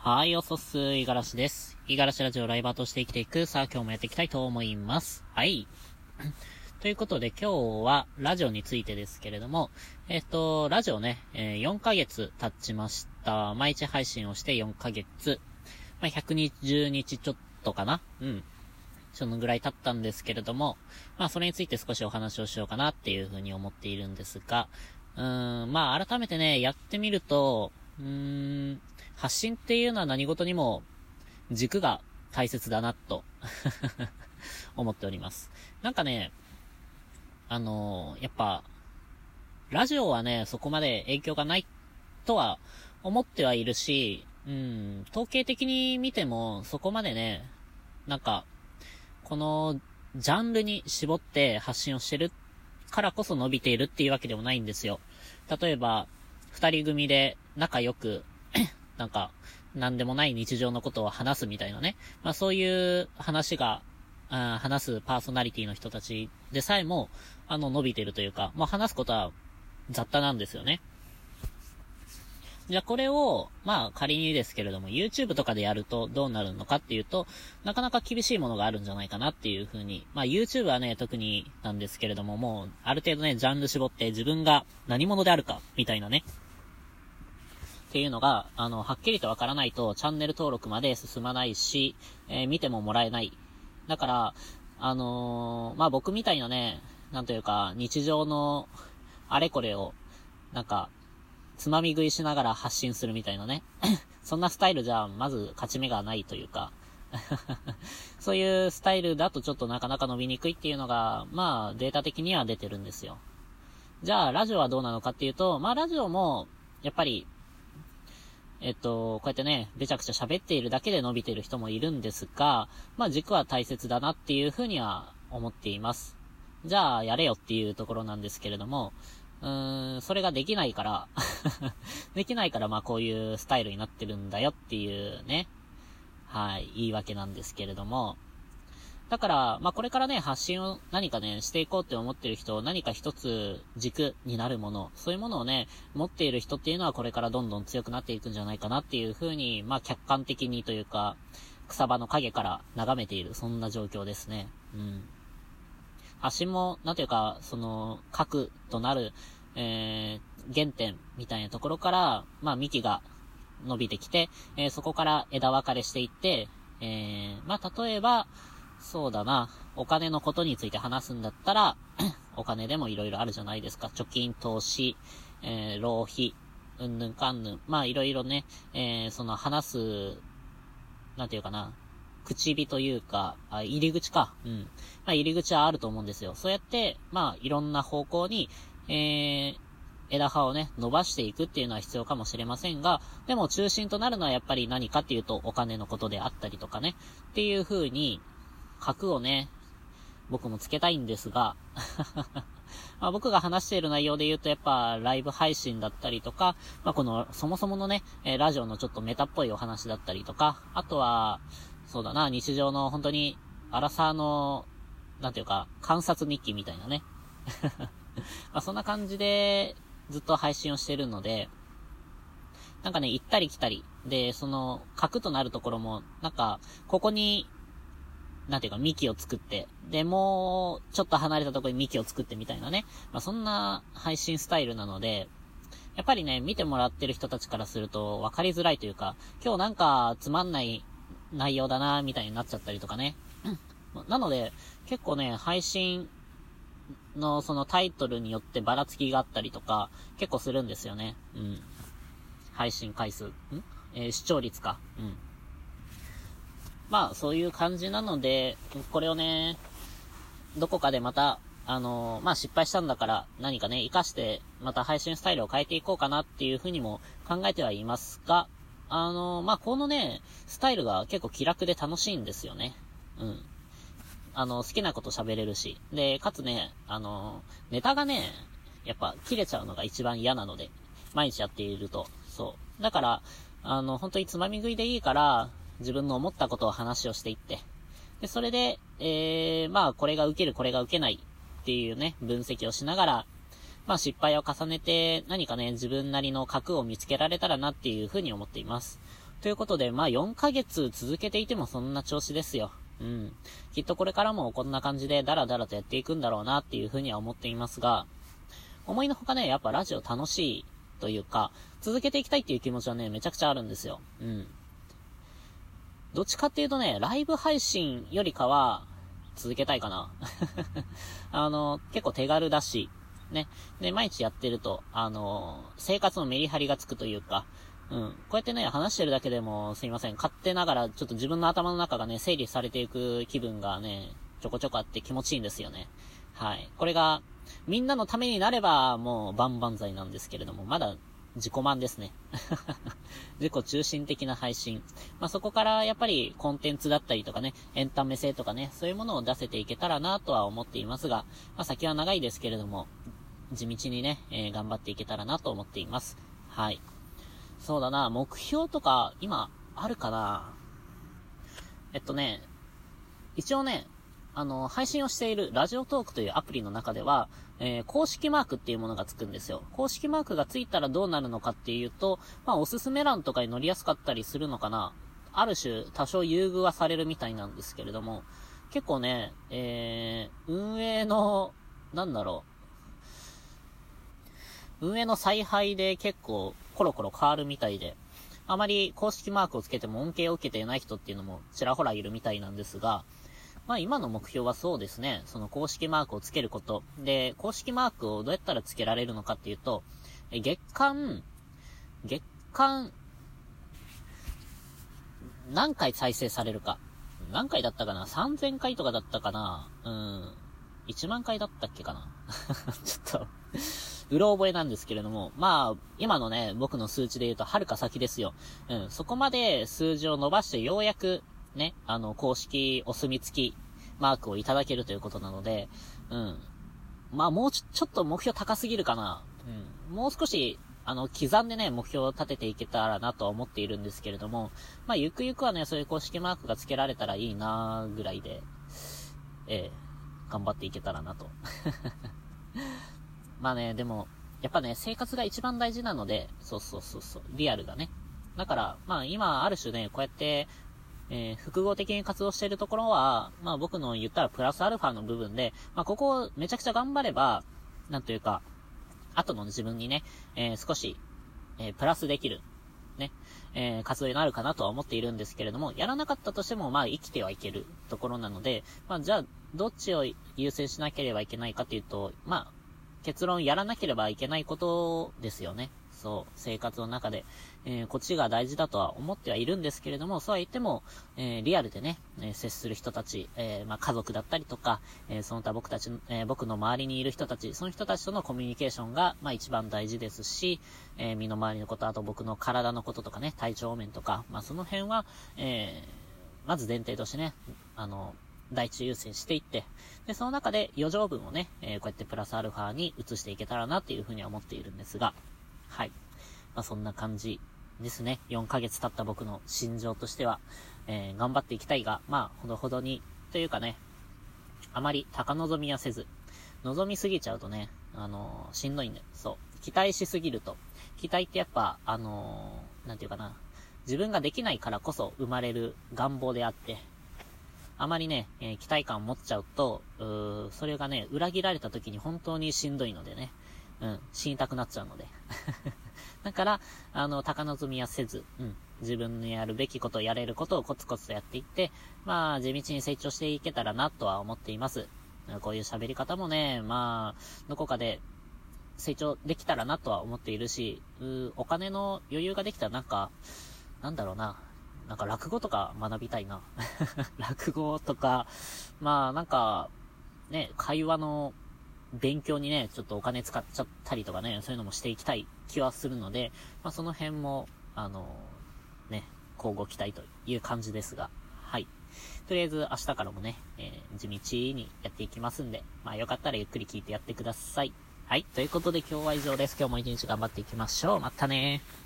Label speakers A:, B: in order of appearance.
A: はい、おそす、いがらしです。いがらしラジオライバーとして生きていく、さあ今日もやっていきたいと思います。はい。ということで今日はラジオについてですけれども、えっ、と、ラジオね、えー、4ヶ月経ちました。毎日配信をして4ヶ月。まあ、120日ちょっとかなうん。そのぐらい経ったんですけれども、まあそれについて少しお話をしようかなっていうふうに思っているんですが、うーん、まあ改めてね、やってみると、うーん、発信っていうのは何事にも軸が大切だなと 思っております。なんかね、あのー、やっぱ、ラジオはね、そこまで影響がないとは思ってはいるし、うん、統計的に見てもそこまでね、なんか、このジャンルに絞って発信をしてるからこそ伸びているっていうわけでもないんですよ。例えば、二人組で仲良くなんか、なんでもない日常のことを話すみたいなね。まあそういう話が、あ話すパーソナリティの人たちでさえも、あの、伸びてるというか、まあ話すことは雑多なんですよね。じゃあこれを、まあ仮にですけれども、YouTube とかでやるとどうなるのかっていうと、なかなか厳しいものがあるんじゃないかなっていうふうに。まあ YouTube はね、特になんですけれども、もう、ある程度ね、ジャンル絞って自分が何者であるか、みたいなね、っていうのが、あの、はっきりとわからないと、チャンネル登録まで進まないし、えー、見てももらえない。だから、あのー、まあ、僕みたいなね、なんというか、日常の、あれこれを、なんか、つまみ食いしながら発信するみたいなね。そんなスタイルじゃ、まず勝ち目がないというか そういうスタイルだとちょっとなかなか伸びにくいっていうのが、まあ、データ的には出てるんですよ。じゃあ、ラジオはどうなのかっていうと、まあ、ラジオも、やっぱり、えっと、こうやってね、べちゃくちゃ喋っているだけで伸びている人もいるんですが、まあ軸は大切だなっていうふうには思っています。じゃあ、やれよっていうところなんですけれども、うーん、それができないから できないからまあこういうスタイルになってるんだよっていうね、はい、言い訳なんですけれども、だから、まあ、これからね、発信を何かね、していこうって思ってる人、何か一つ軸になるもの、そういうものをね、持っている人っていうのはこれからどんどん強くなっていくんじゃないかなっていうふうに、まあ、客観的にというか、草場の影から眺めている、そんな状況ですね。うん。発信も、なんていうか、その、核となる、えー、原点みたいなところから、まあ、幹が伸びてきて、えー、そこから枝分かれしていって、えー、まあ、例えば、そうだな。お金のことについて話すんだったら、お金でも色々あるじゃないですか。貯金、投資、えー、浪費、うんぬんかんぬん。まあ、いろいろね、えー、その話す、なんていうかな。口火というか、あ、入り口か。うん。まあ、入り口はあると思うんですよ。そうやって、まあ、いろんな方向に、えー、枝葉をね、伸ばしていくっていうのは必要かもしれませんが、でも中心となるのはやっぱり何かっていうとお金のことであったりとかね、っていう風に、核をね、僕もつけたいんですが まあ僕が話している内容で言うとやっぱライブ配信だったりとか、まあこのそもそものね、え、ラジオのちょっとメタっぽいお話だったりとか、あとは、そうだな、日常の本当に、アラサーの、なんていうか、観察日記みたいなね。まあそんな感じでずっと配信をしてるので、なんかね、行ったり来たり。で、その、核となるところも、なんか、ここになんていうか、幹を作って、で、もう、ちょっと離れたとこに幹を作ってみたいなね。まあ、そんな配信スタイルなので、やっぱりね、見てもらってる人たちからすると分かりづらいというか、今日なんかつまんない内容だなみたいになっちゃったりとかね。なので、結構ね、配信のそのタイトルによってばらつきがあったりとか、結構するんですよね。うん。配信回数。ん？えー、視聴率か。うん。まあ、そういう感じなので、これをね、どこかでまた、あのー、まあ、失敗したんだから何かね、活かして、また配信スタイルを変えていこうかなっていうふうにも考えてはいますが、あのー、まあ、このね、スタイルが結構気楽で楽しいんですよね。うん。あの、好きなこと喋れるし。で、かつね、あの、ネタがね、やっぱ切れちゃうのが一番嫌なので、毎日やっていると。そう。だから、あの、本当につまみ食いでいいから、自分の思ったことを話をしていって、で、それで、えー、まあ、これが受ける、これが受けないっていうね、分析をしながら、まあ、失敗を重ねて、何かね、自分なりの核を見つけられたらなっていうふうに思っています。ということで、まあ4ヶ月続けていてもそんな調子ですよ。うん。きっとこれからもこんな感じでダラダラとやっていくんだろうなっていうふうには思っていますが、思いのほかね、やっぱラジオ楽しいというか、続けていきたいっていう気持ちはね、めちゃくちゃあるんですよ。うん。どっちかっていうとね、ライブ配信よりかは、続けたいかな。あの、結構手軽だし、ね。で、毎日やってると、あの、生活のメリハリがつくというか、うん。こうやってね、話してるだけでも、すいません。勝手ながら、ちょっと自分の頭の中がね、整理されていく気分がね、ちょこちょこあって気持ちいいんですよね。はい。これが、みんなのためになれば、もう万々歳なんですけれども、まだ自己満ですね。自己中心的な配信。まあ、そこからやっぱりコンテンツだったりとかね、エンタメ性とかね、そういうものを出せていけたらなとは思っていますが、まあ、先は長いですけれども、地道にね、えー、頑張っていけたらなと思っています。はい。そうだな、目標とか、今、あるかな？えっとね、一応ね、あの、配信をしているラジオトークというアプリの中では、えー、公式マークっていうものがつくんですよ。公式マークがついたらどうなるのかっていうと、まあ、おすすめ欄とかに載りやすかったりするのかな。ある種、多少優遇はされるみたいなんですけれども、結構ね、えー、運営の、なんだろう、運営の采配で結構コロコロ変わるみたいで、あまり公式マークをつけても恩恵を受けていない人っていうのもちらほらいるみたいなんですが、まあ今の目標はそうですね、その公式マークをつけること。で、公式マークをどうやったらつけられるのかっていうと、月間、月間、何回再生されるか。何回だったかな ?3000 回とかだったかな？うん。1万回だったっけかな？ちょっとうろ覚えなんですけれども、まあ、今のね、僕の数値で言うと、はるか先ですよ。うん、そこまで数字を伸ばしてようやく、ね、あの、公式お墨付きマークをいただけるということなので、うん。まあ、もうちょ、ちょっと目標高すぎるかな。うん。もう少し、あの、刻んでね、目標を立てていけたらなとは思っているんですけれども、まあ、ゆくゆくはね、そういう公式マークが付けられたらいいなぐらいで、ええ頑張っていけたらなと。まあね、でも、やっぱね、生活が一番大事なので、そうそうそうそう、リアルがね。だから、まあ今、ある種ね、こうやって、えー、複合的に活動しているところは、まあ僕の言ったらプラスアルファの部分で、まあここをめちゃくちゃ頑張れば、なんというか、後の自分にね、えー、少し、えー、プラスできる、ね、えー、活動になるかなとは思っているんですけれども、やらなかったとしても、まあ生きてはいけるところなので、まあじゃあ、どっちを優先しなければいけないかというと、まあ、結論やらなければいけないことですよね。そう、生活の中で、えー、こっちが大事だとは思ってはいるんですけれども、そうは言っても、えー、リアルでね、えー、接する人たち、えまあ、家族だったりとか、えその他僕たち、え僕の周りにいる人たち、その人たちとのコミュニケーションが、まあ、一番大事ですし、え身の回りのこと、あと僕の体のこととかね、体調面とか、まあ、その辺は、えまず前提としてね、あの、第一優先していって、で、その中で余剰分をね、えー、こうやってプラスアルファに移していけたらなっていうふうには思っているんですが、はい。まあ、そんな感じですね。4ヶ月経った僕の心情としては、えー、頑張っていきたいが、まあ、ほどほどに、というかね、あまり高望みはせず、望みすぎちゃうとね、あのー、しんどいんで、そう。期待しすぎると。期待ってやっぱ、あのー、なんていうかな、自分ができないからこそ生まれる願望であって、あまりね、えー、期待感を持っちゃうと、うそれがね、裏切られた時に本当にしんどいのでね、うん、死にたくなっちゃうので。だから、あの、高望みはせず、うん、自分のやるべきこと、やれることをコツコツとやっていって、まあ、地道に成長していけたらなとは思っています。こういう喋り方もね、まあ、どこかで成長できたらなとは思っているし、うお金の余裕ができたらなんか、なんだろうな、なんか落語とか学びたいな。落語とか、まあなんか、ね、会話の勉強にね、ちょっとお金使っちゃったりとかね、そういうのもしていきたい気はするので、まあその辺も、あの、ね、交互期待という感じですが、はい。とりあえず明日からもね、えー、地道にやっていきますんで、まあよかったらゆっくり聞いてやってください。はい。ということで今日は以上です。今日も一日頑張っていきましょう。またねー。